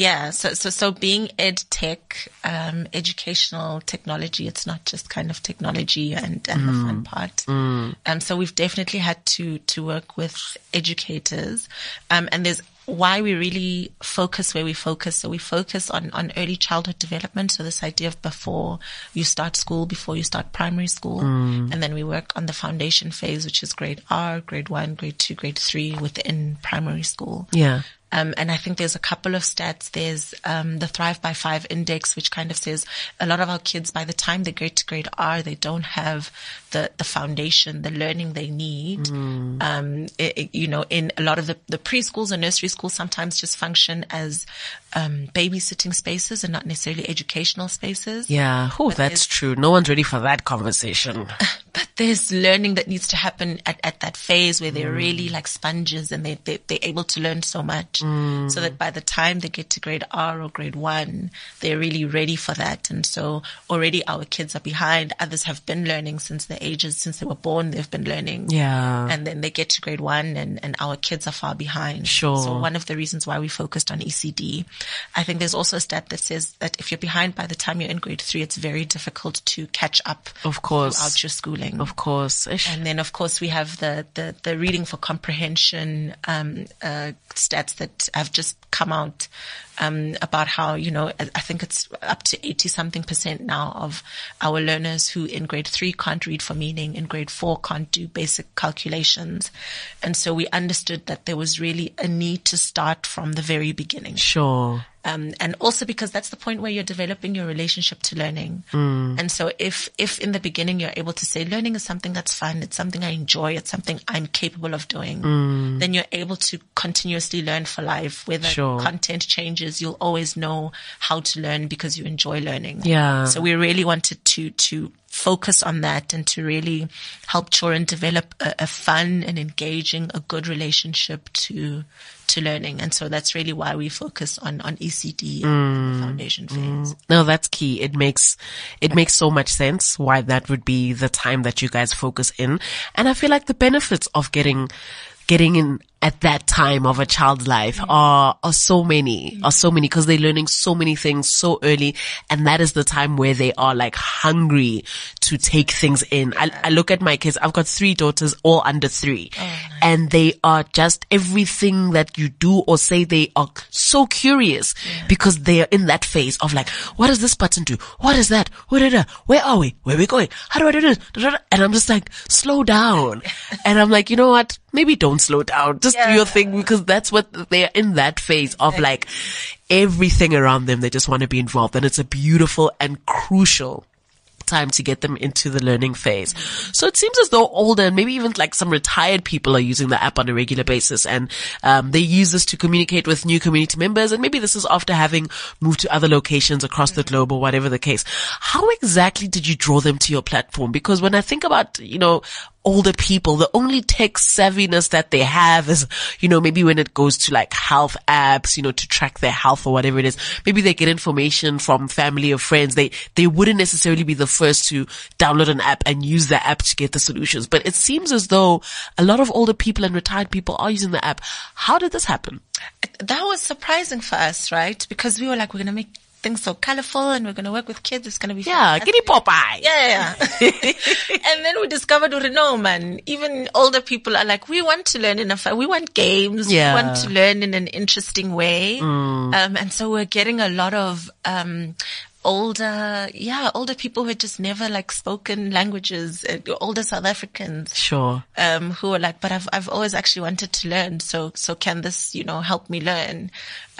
[SPEAKER 3] Yeah. So, so, so being ed tech, um, educational technology, it's not just kind of technology and, and mm. the fun part.
[SPEAKER 2] Mm.
[SPEAKER 3] Um, so we've definitely had to, to work with educators. Um, and there's, why we really focus where we focus. So we focus on, on early childhood development. So this idea of before you start school, before you start primary school.
[SPEAKER 2] Mm.
[SPEAKER 3] And then we work on the foundation phase, which is grade R, grade one, grade two, grade three within primary school.
[SPEAKER 2] Yeah.
[SPEAKER 3] Um, and I think there's a couple of stats. There's um, the Thrive by Five index, which kind of says a lot of our kids, by the time they get to grade R, they don't have the, the foundation, the learning they need.
[SPEAKER 2] Mm.
[SPEAKER 3] Um, it, it, you know, in a lot of the, the preschools and nursery schools sometimes just function as um, babysitting spaces and not necessarily educational spaces.
[SPEAKER 2] Yeah. Oh, that's true. No one's ready for that conversation. <laughs>
[SPEAKER 3] But there's learning that needs to happen at, at that phase where they're mm. really like sponges and they, they, they're able to learn so much
[SPEAKER 2] mm.
[SPEAKER 3] so that by the time they get to grade R or grade one, they're really ready for that. And so already our kids are behind. Others have been learning since the ages, since they were born, they've been learning.
[SPEAKER 2] Yeah.
[SPEAKER 3] And then they get to grade one and, and our kids are far behind.
[SPEAKER 2] Sure.
[SPEAKER 3] So one of the reasons why we focused on ECD I think there's also a stat that says that if you're behind by the time you're in grade three, it's very difficult to catch up.
[SPEAKER 2] Of course.
[SPEAKER 3] Throughout your schooling.
[SPEAKER 2] Of course. Ish.
[SPEAKER 3] And then of course we have the, the, the reading for comprehension, um, uh, stats that have just come out um, about how, you know, I think it's up to 80 something percent now of our learners who in grade three can't read for meaning, in grade four can't do basic calculations. And so we understood that there was really a need to start from the very beginning.
[SPEAKER 2] Sure.
[SPEAKER 3] Um, and also because that's the point where you're developing your relationship to learning.
[SPEAKER 2] Mm.
[SPEAKER 3] And so if, if in the beginning you're able to say learning is something that's fun, it's something I enjoy, it's something I'm capable of doing,
[SPEAKER 2] mm.
[SPEAKER 3] then you're able to continuously learn for life. Whether
[SPEAKER 2] sure.
[SPEAKER 3] content changes, you'll always know how to learn because you enjoy learning.
[SPEAKER 2] Yeah.
[SPEAKER 3] So we really wanted to, to focus on that and to really help children develop a, a fun and engaging, a good relationship to, to learning. And so that's really why we focus on, on ECD and
[SPEAKER 2] the
[SPEAKER 3] foundation phase.
[SPEAKER 2] Mm. No, that's key. It makes, it makes so much sense why that would be the time that you guys focus in. And I feel like the benefits of getting, getting in at that time of a child's life mm. are, are so many, mm. are so many because they're learning so many things so early. And that is the time where they are like hungry to take things in. I, I look at my kids. I've got three daughters, all under three oh, and they are just everything that you do or say. They are so curious because they are in that phase of like, what does this button do? What is that? Where, where are we? Where are we going? How do I do this? And I'm just like, slow down. <laughs> and I'm like, you know what? Maybe don't slow down. Just do your thing because that's what they're in that phase of like everything around them. They just want to be involved and it's a beautiful and crucial time to get them into the learning phase. So it seems as though older and maybe even like some retired people are using the app on a regular basis and um, they use this to communicate with new community members and maybe this is after having moved to other locations across the globe or whatever the case. How exactly did you draw them to your platform? Because when I think about, you know, older people, the only tech savviness that they have is, you know, maybe when it goes to like health apps, you know, to track their health or whatever it is, maybe they get information from family or friends. They, they wouldn't necessarily be the first to download an app and use the app to get the solutions. But it seems as though a lot of older people and retired people are using the app. How did this happen?
[SPEAKER 3] That was surprising for us, right? Because we were like, we're going to make things so colorful and we're going to work with kids. It's going to be
[SPEAKER 2] yeah, kitty Popeye.
[SPEAKER 3] Yeah, yeah. <laughs> and then we discovered, no, man, even older people are like, we want to learn in a, we want games.
[SPEAKER 2] Yeah.
[SPEAKER 3] We want to learn in an interesting way.
[SPEAKER 2] Mm.
[SPEAKER 3] Um, and so we're getting a lot of, um, older, yeah, older people who had just never like spoken languages, uh, older South Africans.
[SPEAKER 2] Sure.
[SPEAKER 3] Um, who are like, but I've, I've always actually wanted to learn. So, so can this, you know, help me learn?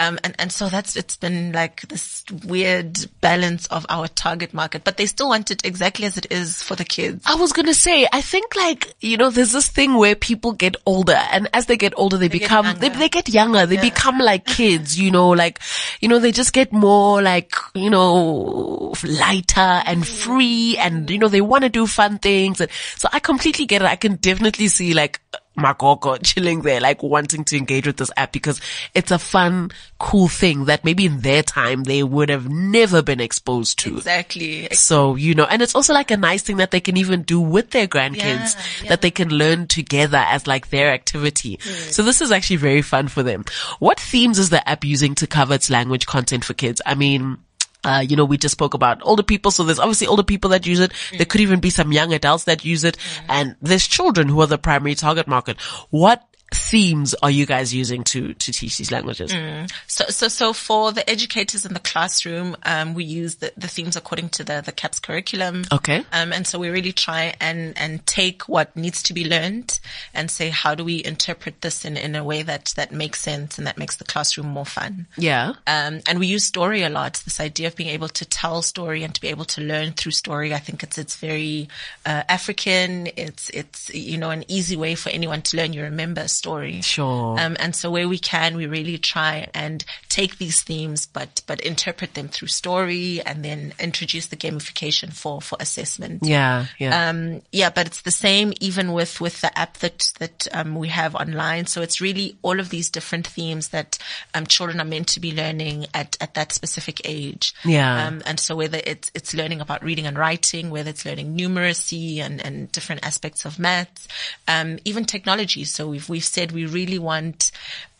[SPEAKER 3] Um, and, and so that's, it's been like this weird balance of our target market, but they still want it exactly as it is for the kids.
[SPEAKER 2] I was gonna say, I think like, you know, there's this thing where people get older and as they get older, they, become, they, they get younger, they become like <laughs> kids, you know, like, you know, they just get more like, you know, lighter and free and, you know, they want to do fun things. And so I completely get it. I can definitely see like, Makoko <laughs> chilling there, like wanting to engage with this app because it's a fun, cool thing that maybe in their time they would have never been exposed to.
[SPEAKER 3] Exactly.
[SPEAKER 2] So, you know, and it's also like a nice thing that they can even do with their grandkids
[SPEAKER 3] Yeah,
[SPEAKER 2] that they can learn together as like their activity. Mm. So this is actually very fun for them. What themes is the app using to cover its language content for kids? I mean, uh, you know, we just spoke about older people. So there's obviously older people that use it. There could even be some young adults that use it and there's children who are the primary target market. What themes are you guys using to, to teach these languages?
[SPEAKER 3] So, so, so for the educators in the classroom, um, we use the, the themes according to the, the CAPS curriculum.
[SPEAKER 2] Okay.
[SPEAKER 3] Um, and so we really try and, and take what needs to be learned and say, how do we interpret this in, in a way that, that makes sense and that makes the classroom more fun?
[SPEAKER 2] Yeah.
[SPEAKER 3] Um, and we use story a lot. This idea of being able to tell story and to be able to learn through story. I think it's, it's very, uh, African. It's, it's, you know, an easy way for anyone to learn. You remember story.
[SPEAKER 2] Sure.
[SPEAKER 3] Um, and so where we can, we really try and take these themes, but, but interpret them through story and then introduce the gamification for, for assessment.
[SPEAKER 2] yeah. Yeah.
[SPEAKER 3] Um, yeah, but it's the same even with, with the app that, that, um, we have online. So it's really all of these different themes that, um, children are meant to be learning at, at that specific age.
[SPEAKER 2] Yeah.
[SPEAKER 3] Um, and so whether it's, it's learning about reading and writing, whether it's learning numeracy and, and different aspects of maths, um, even technology. So we've, we've said we really want,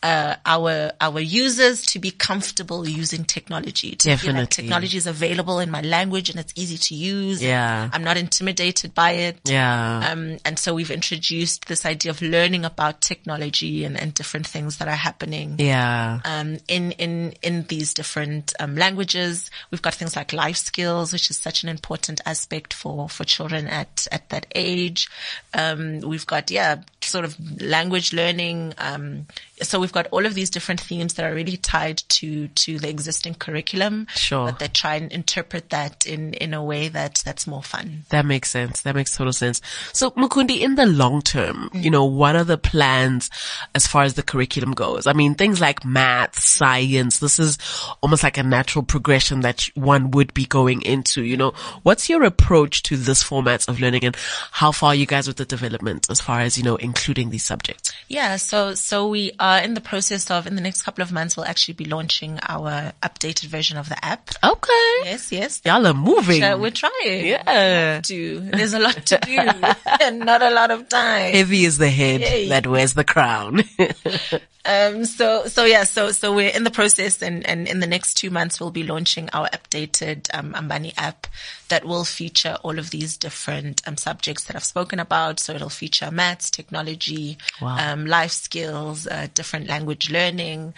[SPEAKER 3] uh, our our users to be comfortable using technology. To feel like
[SPEAKER 2] Definitely.
[SPEAKER 3] technology is available in my language and it's easy to use.
[SPEAKER 2] Yeah.
[SPEAKER 3] I'm not intimidated by it.
[SPEAKER 2] yeah.
[SPEAKER 3] Um, and so we've introduced this idea of learning about technology and, and different things that are happening.
[SPEAKER 2] yeah.
[SPEAKER 3] Um, in, in, in these different, um, languages, we've got things like life skills, which is such an important aspect for, for children at, at that age. Um, we've got, yeah, sort of language learning. Um, so we've got all of these different themes that are really tied to, to the existing curriculum.
[SPEAKER 2] Sure.
[SPEAKER 3] But they try and interpret that in, in a way that, that's more fun.
[SPEAKER 2] That makes sense. That makes total sense. So Mukundi, in the long term, mm. you know, what are the plans as far as the curriculum goes? I mean, things like math, science, this is almost like a natural progression that one would be going into, you know, what's your approach to this format of learning and how far are you guys with the development as far as, you know, including these subjects?
[SPEAKER 3] Yeah, so so we are in the the process of, in the next couple of months, we'll actually be launching our updated version of the app.
[SPEAKER 2] Okay.
[SPEAKER 3] Yes, yes.
[SPEAKER 2] Y'all are moving.
[SPEAKER 3] We're trying.
[SPEAKER 2] Yeah.
[SPEAKER 3] To, there's a lot to do <laughs> and not a lot of time.
[SPEAKER 2] Heavy is the head
[SPEAKER 3] Yay.
[SPEAKER 2] that wears the crown. <laughs>
[SPEAKER 3] Um, so, so yeah, so, so we're in the process and, and in the next two months, we'll be launching our updated, um, Ambani app that will feature all of these different, um, subjects that I've spoken about. So it'll feature maths, technology,
[SPEAKER 2] Wow.
[SPEAKER 3] um, life skills, uh, different language learning.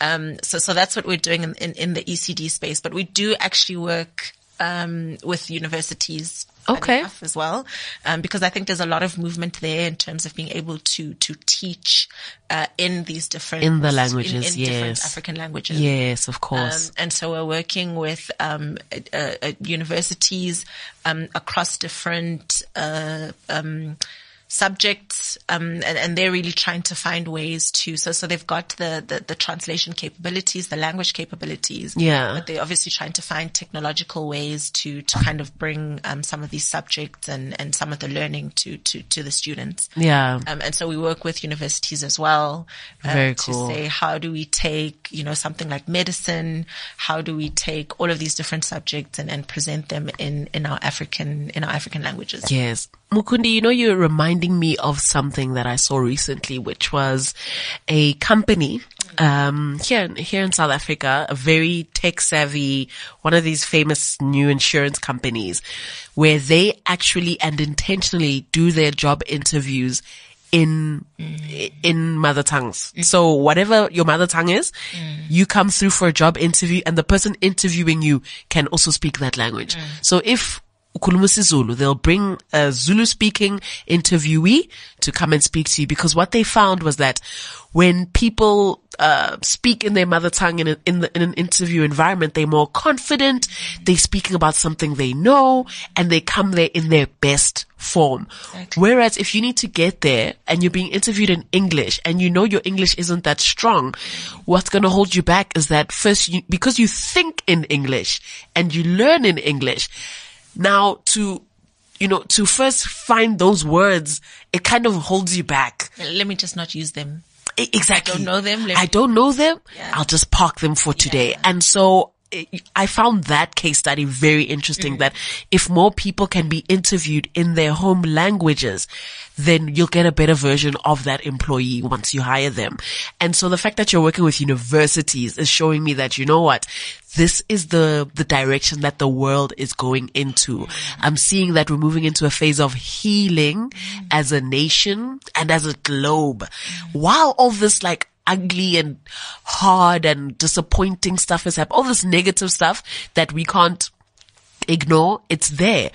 [SPEAKER 3] Um, so, so that's what we're doing in, in, in the ECD space, but we do actually work, um, with universities
[SPEAKER 2] Okay.
[SPEAKER 3] as well, um, because I think there's a lot of movement there in terms of being able to to teach uh, in these different
[SPEAKER 2] In the languages,
[SPEAKER 3] in, different
[SPEAKER 2] yes.
[SPEAKER 3] African languages.
[SPEAKER 2] yes, of
[SPEAKER 3] Um,
[SPEAKER 2] course.
[SPEAKER 3] and so we're working with um, uh, uh, universities um, across different uh, um, subjects, um, and, and they're really trying to find ways to. So, so they've got the, the, the translation capabilities, the language capabilities.
[SPEAKER 2] Yeah.
[SPEAKER 3] But they're obviously trying to find technological ways to to kind of bring um, some of these subjects and, and some of the learning to to to the students.
[SPEAKER 2] yeah.
[SPEAKER 3] Um, and so we work with universities as well um,
[SPEAKER 2] Very
[SPEAKER 3] to say how do we take you know something like medicine, how do we take all of these different subjects and, and present them in in our African in our African languages.
[SPEAKER 2] Yes. Mukundi, you know, you're reminding me of something that I saw recently, which was a company, um, here, in- here in South Africa, a very tech savvy, one of these famous new insurance companies where they actually and intentionally do their job interviews in in mother tongues. Mm. So whatever your mother tongue is, mm. you come through for a job interview and the person interviewing you can also speak that language. Mm. So if ukhuluma isiZulu, they'll bring a Zulu speaking interviewee to come and speak to you because what they found was that when people uh, speak in their mother tongue in, a, in, the, in an interview environment, they're more confident. They're speaking about something they know, and they come there in their best form.
[SPEAKER 3] Exactly.
[SPEAKER 2] Whereas if you need to get there and you're being interviewed in English and you know your English isn't that strong, what's going to hold you back is that first you, because you think in English and you learn in English, now to, you know, to first find those words, it kind of holds you back.
[SPEAKER 3] Let me just not use them.
[SPEAKER 2] Exactly.
[SPEAKER 3] don't know them, let
[SPEAKER 2] I don't know them.
[SPEAKER 3] Yeah.
[SPEAKER 2] I'll just park them for today. And so i found that case study very interesting
[SPEAKER 3] Mm.
[SPEAKER 2] that if more people can be interviewed in their home languages, then you'll get a better version of that employee once you hire them. And so the fact that you're working with universities is showing me that, you know what? This is the, the direction that the world is going into. Mm. I'm seeing that we're moving into a phase of healing mm. as a nation and as a globe. Mm. While all this like ugly and hard and disappointing stuff is happening, all this negative stuff that we can't ignore, it's there.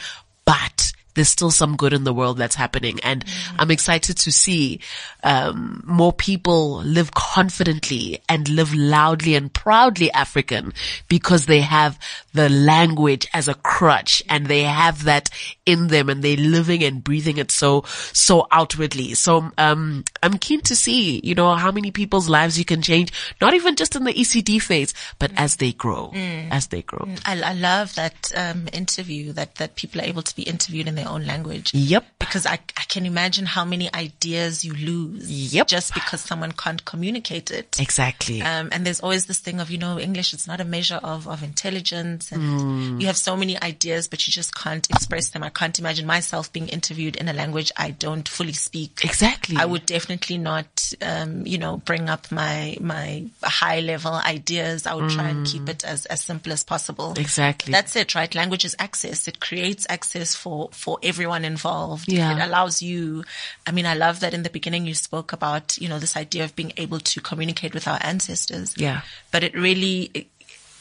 [SPEAKER 2] But there's still some good in the world that's happening. And I'm excited to see, um, more people live confidently and live loudly and proudly African because they have the language as a crutch and they have that in them and they're living and breathing it so, so outwardly. So, um, I'm keen to see, you know, how many people's lives you can change, not even just in the ECD phase, but as they grow, as they grow.
[SPEAKER 3] I, I love that um, interview that that people are able to be interviewed in their own language.
[SPEAKER 2] Yep.
[SPEAKER 3] Because I, I can imagine how many ideas you lose
[SPEAKER 2] Yep.
[SPEAKER 3] just because someone can't communicate it.
[SPEAKER 2] Exactly.
[SPEAKER 3] Um, and there's always this thing of, you know, English, it's not a measure of, of intelligence and you have so many ideas, but you just can't express them. I can't imagine myself being interviewed in a language I don't fully speak.
[SPEAKER 2] Exactly.
[SPEAKER 3] I would definitely not, um, you know, bring up my, my high level ideas. I would try and keep it as, as simple as possible.
[SPEAKER 2] Exactly.
[SPEAKER 3] That's it, right? Language is access. It creates access for, for everyone involved.
[SPEAKER 2] Yeah.
[SPEAKER 3] It allows you, I mean, I love that in the beginning you spoke about, you know, this idea of being able to communicate with our ancestors.
[SPEAKER 2] Yeah.
[SPEAKER 3] But it really, it-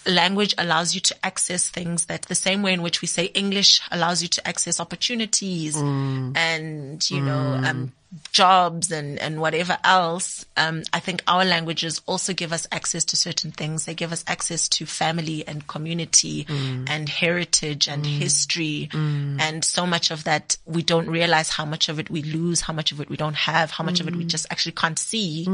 [SPEAKER 3] language allows you to access things that the same way in which we say English allows you to access opportunities and, you know, um, jobs and, and whatever else. Um, I think our languages also give us access to certain things. They give us access to family and community mm. and heritage and mm. history. Mm. And so much of that we don't realize how much of it we lose, how much of it we don't have, how much of it we just actually can't see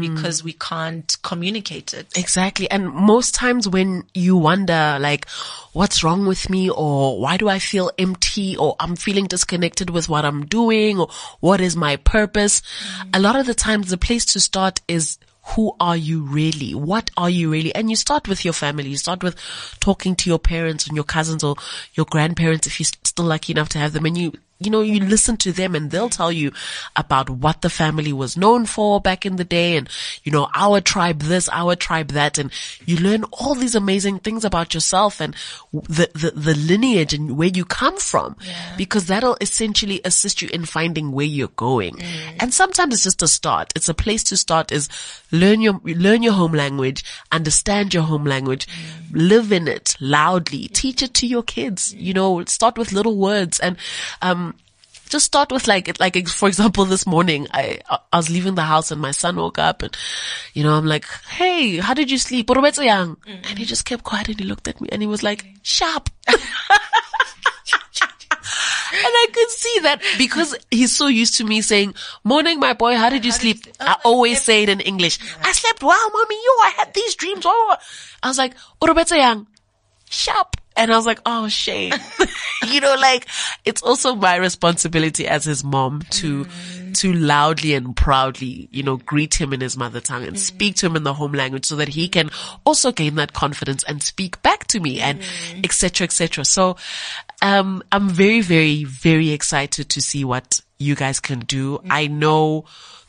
[SPEAKER 3] because we can't communicate it.
[SPEAKER 2] Exactly. And most times when you wonder, like, what's wrong with me or why do I feel empty or I'm feeling disconnected with what I'm doing or what is my purpose? Mm. A lot of the times the place to start is who are you really? What are you really? And you start with your family. You start with talking to your parents and your cousins or your grandparents if you're still lucky enough to have them and you you know, you listen to them and they'll tell you about what the family was known for back in the day and, you know, our tribe this, our tribe that, and you learn all these amazing things about yourself and the, the, the lineage and where you come from
[SPEAKER 3] Yeah.
[SPEAKER 2] because that'll essentially assist you in finding where you're going. And sometimes it's just a start. It's a place to start is learn your, learn your home language, understand your home language, live in it loudly, teach it to your kids, you know, start with little words and, um, just start with like, like, for example, this morning, I, I was leaving the house and my son woke up and, you know, I'm like, Hey, how did you sleep? young? And he just kept quiet and he looked at me and he was like, sharp. And I could see that because he's so used to me saying, morning, my boy, how did you sleep? I always say it in English. I slept well, mommy. Yo, I had these dreams. Oh, I was like, yang, sharp. And I was like, oh, shame. <laughs> you know, like it's also my responsibility as his mom to, mm. to loudly and proudly, you know, greet him in his mother tongue and mm. speak to him in the home language so that he can also gain that confidence and speak back to me and mm. et cetera, et cetera. So, um, I'm very, very, very excited to see what you guys can do. I know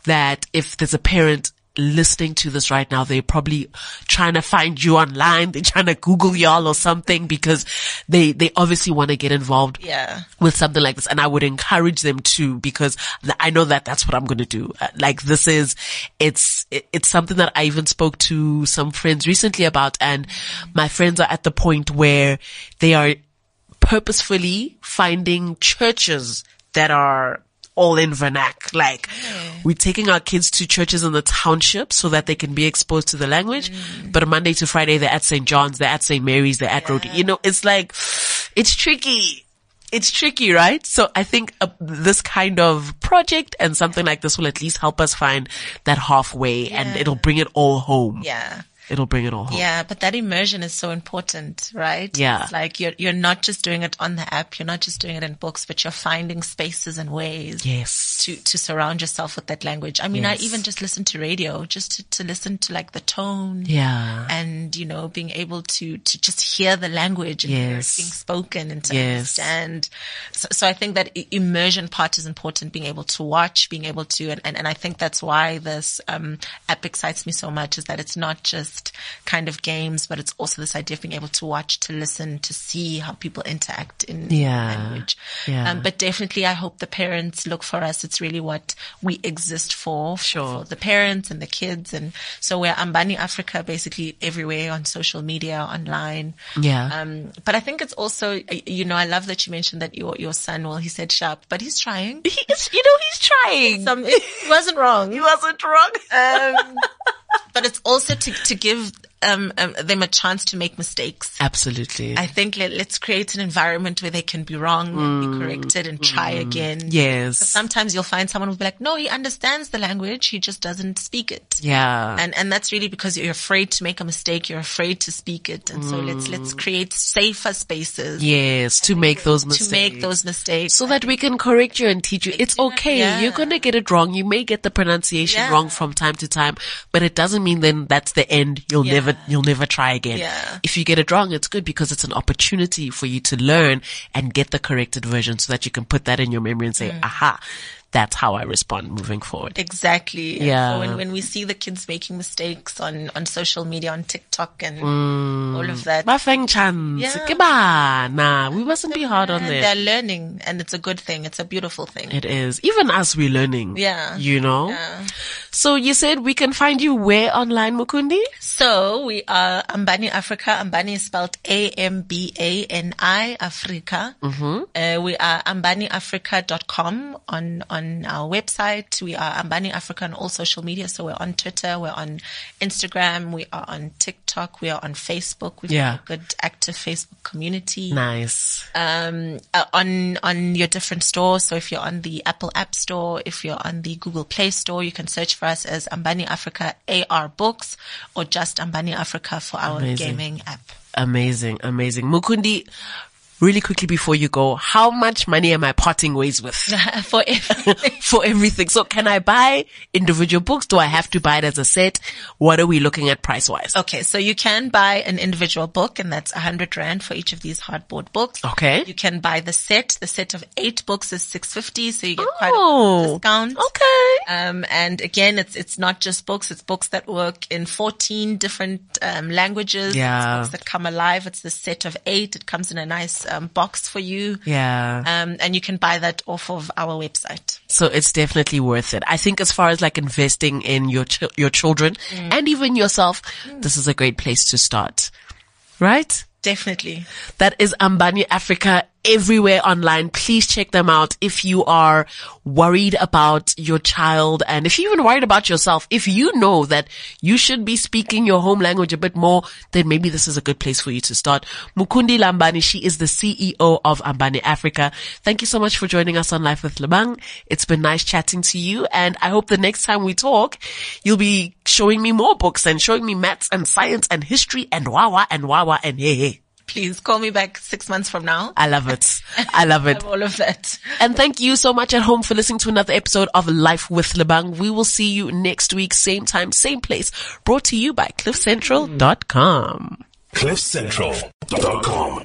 [SPEAKER 2] that if there's a parent listening to this right now, they're probably trying to find you online. They're trying to Google y'all or something because they, they obviously want to get involved
[SPEAKER 3] Yeah.
[SPEAKER 2] with something like this. And I would encourage them to because I know that that's what I'm going to do. Uh, Like this is, it's, it's something that I even spoke to some friends recently about and my friends are at the point where they are purposefully finding churches that are all in vernac. Like we're taking our kids to churches in the township so that they can be exposed to the language. But Monday to Friday, they're at St. John's, they're at St. Mary's, they're at Rhodey. You know, it's like, it's tricky. It's tricky, right? So I think uh, this kind of project and something like this will at least help us find that halfway and it'll bring it all home.
[SPEAKER 3] Yeah.
[SPEAKER 2] It'll bring it all home.
[SPEAKER 3] Yeah, but that immersion is so important, right?
[SPEAKER 2] Yeah.
[SPEAKER 3] It's like you're you're not just doing it on the app, you're not just doing it in books, but you're finding spaces and ways
[SPEAKER 2] Yes.
[SPEAKER 3] to to surround yourself with that language. I mean, I even just listen to radio, just to, to listen to like the tone.
[SPEAKER 2] Yeah.
[SPEAKER 3] And, you know, being able to, to just hear the language and
[SPEAKER 2] Yes.
[SPEAKER 3] being spoken and to
[SPEAKER 2] Yes.
[SPEAKER 3] understand. So, so I think that immersion part is important, being able to watch, being able to, and, and, and I think that's why this, um, app excites me so much is that it's not just kind of games, but it's also this idea of being able to watch, to listen, to see how people interact in
[SPEAKER 2] Yeah.
[SPEAKER 3] language.
[SPEAKER 2] Yeah.
[SPEAKER 3] Um, but definitely I hope the parents look for us. It's really what we exist for.
[SPEAKER 2] Sure.
[SPEAKER 3] For the parents and the kids. And so we're Ambani Africa basically everywhere on social media, online.
[SPEAKER 2] Yeah.
[SPEAKER 3] Um, but I think it's also, you know, I love that you mentioned that your, your son, well, he said sharp, but he's trying.
[SPEAKER 2] He's, you know, he's trying.
[SPEAKER 3] Some, he wasn't wrong.
[SPEAKER 2] he wasn't wrong.
[SPEAKER 3] Um, <laughs> <laughs> but it's also to, to give um, um, them a chance to make mistakes.
[SPEAKER 2] Absolutely.
[SPEAKER 3] I think let, let's create an environment where they can be wrong and be corrected and try again.
[SPEAKER 2] yes.
[SPEAKER 3] Sometimes you'll find someone who'll be like, no, he understands the language. He just doesn't speak it.
[SPEAKER 2] yeah.
[SPEAKER 3] And, and that's really because you're afraid to make a mistake. You're afraid to speak it. And so let's, let's create safer spaces
[SPEAKER 2] yes. To make those mistakes.
[SPEAKER 3] to make those mistakes.
[SPEAKER 2] so that we can correct you and teach you. It's okay.
[SPEAKER 3] Yeah.
[SPEAKER 2] You're gonna get it wrong. You may get the pronunciation
[SPEAKER 3] Yeah.
[SPEAKER 2] wrong from time to time, but it doesn't mean then that's the end. You'll
[SPEAKER 3] Yeah.
[SPEAKER 2] never, you'll never try again.
[SPEAKER 3] Yeah.
[SPEAKER 2] If you get it wrong, it's good because it's an opportunity for you to learn and get the corrected version so that you can put that in your memory and say,
[SPEAKER 3] Mm.
[SPEAKER 2] aha, that's how I respond moving forward.
[SPEAKER 3] Exactly.
[SPEAKER 2] Yeah.
[SPEAKER 3] When, when we see the kids making mistakes on, on social media, on TikTok and
[SPEAKER 2] Mm.
[SPEAKER 3] all of that,
[SPEAKER 2] Bafeng chance.
[SPEAKER 3] Yeah.
[SPEAKER 2] Nah, we mustn't be hard on them.
[SPEAKER 3] they're learning and it's a good thing. It's a beautiful thing.
[SPEAKER 2] It is. Even us, we're learning.
[SPEAKER 3] Yeah.
[SPEAKER 2] You know?
[SPEAKER 3] Yeah.
[SPEAKER 2] So you said we can find you where online, Mukundi?
[SPEAKER 3] So we are Ambani Africa. Ambani is spelled A-M-B-A-N-I Africa. Mm-hmm. Uh, we are ambaniafrica.com on, on our website. We are Ambani Africa on all social media. So we're on Twitter. We're on Instagram. We are on TikTok. We are on Facebook. We've
[SPEAKER 2] Yeah.
[SPEAKER 3] got a good active Facebook community.
[SPEAKER 2] Nice.
[SPEAKER 3] um, uh, on on your different stores. So if you're on the Apple App Store, if you're on the Google Play Store, you can search for us as Ambani Africa AR Books or just Ambani Africa for our
[SPEAKER 2] Amazing.
[SPEAKER 3] gaming app.
[SPEAKER 2] Amazing, amazing. Mukundi, really quickly before you go, how much money am I parting ways with <laughs>
[SPEAKER 3] for everything. <laughs>
[SPEAKER 2] for everything? So can I buy individual books? Do I have to buy it as a set? What are we looking at price wise?
[SPEAKER 3] Okay, so you can buy an individual book and that's a hundred rand for each of these hardboard books.
[SPEAKER 2] Okay.
[SPEAKER 3] You can buy the set. The set of eight books is six fifty, so you get quite a
[SPEAKER 2] Oh,
[SPEAKER 3] discount.
[SPEAKER 2] Okay.
[SPEAKER 3] Um, and again, it's it's not just books; it's books that work in fourteen different um, languages.
[SPEAKER 2] Yeah.
[SPEAKER 3] it's books that come alive. It's the set of eight. It comes in a nice um, box for you.
[SPEAKER 2] Yeah.
[SPEAKER 3] Um, and you can buy that off of our website.
[SPEAKER 2] So it's definitely worth it. I think as far as like investing in your, ch- your children and even yourself, this is a great place to start. Right?
[SPEAKER 3] Definitely.
[SPEAKER 2] That is Ambani Africa everywhere online. Please check them out if you are worried about your child and if you're even worried about yourself. If you know that you should be speaking your home language a bit more, then maybe this is a good place for you to start. Mukundi Lambani, she is the CEO of Ambani Africa. Thank you so much for joining us on Life with Lebang. It's been nice chatting to you and I hope the next time we talk, you'll be showing me more books and showing me maths and science and history and wawa and wawa and hey hey.
[SPEAKER 3] Please call me back six months from now.
[SPEAKER 2] I love it. I love it. <laughs>
[SPEAKER 3] All of that.
[SPEAKER 2] And thank you so much at home for listening to another episode of Life with Lebang. We will see you next week, same time, same place. Brought to you by cliffcentral.com.
[SPEAKER 1] CliffCentral.com.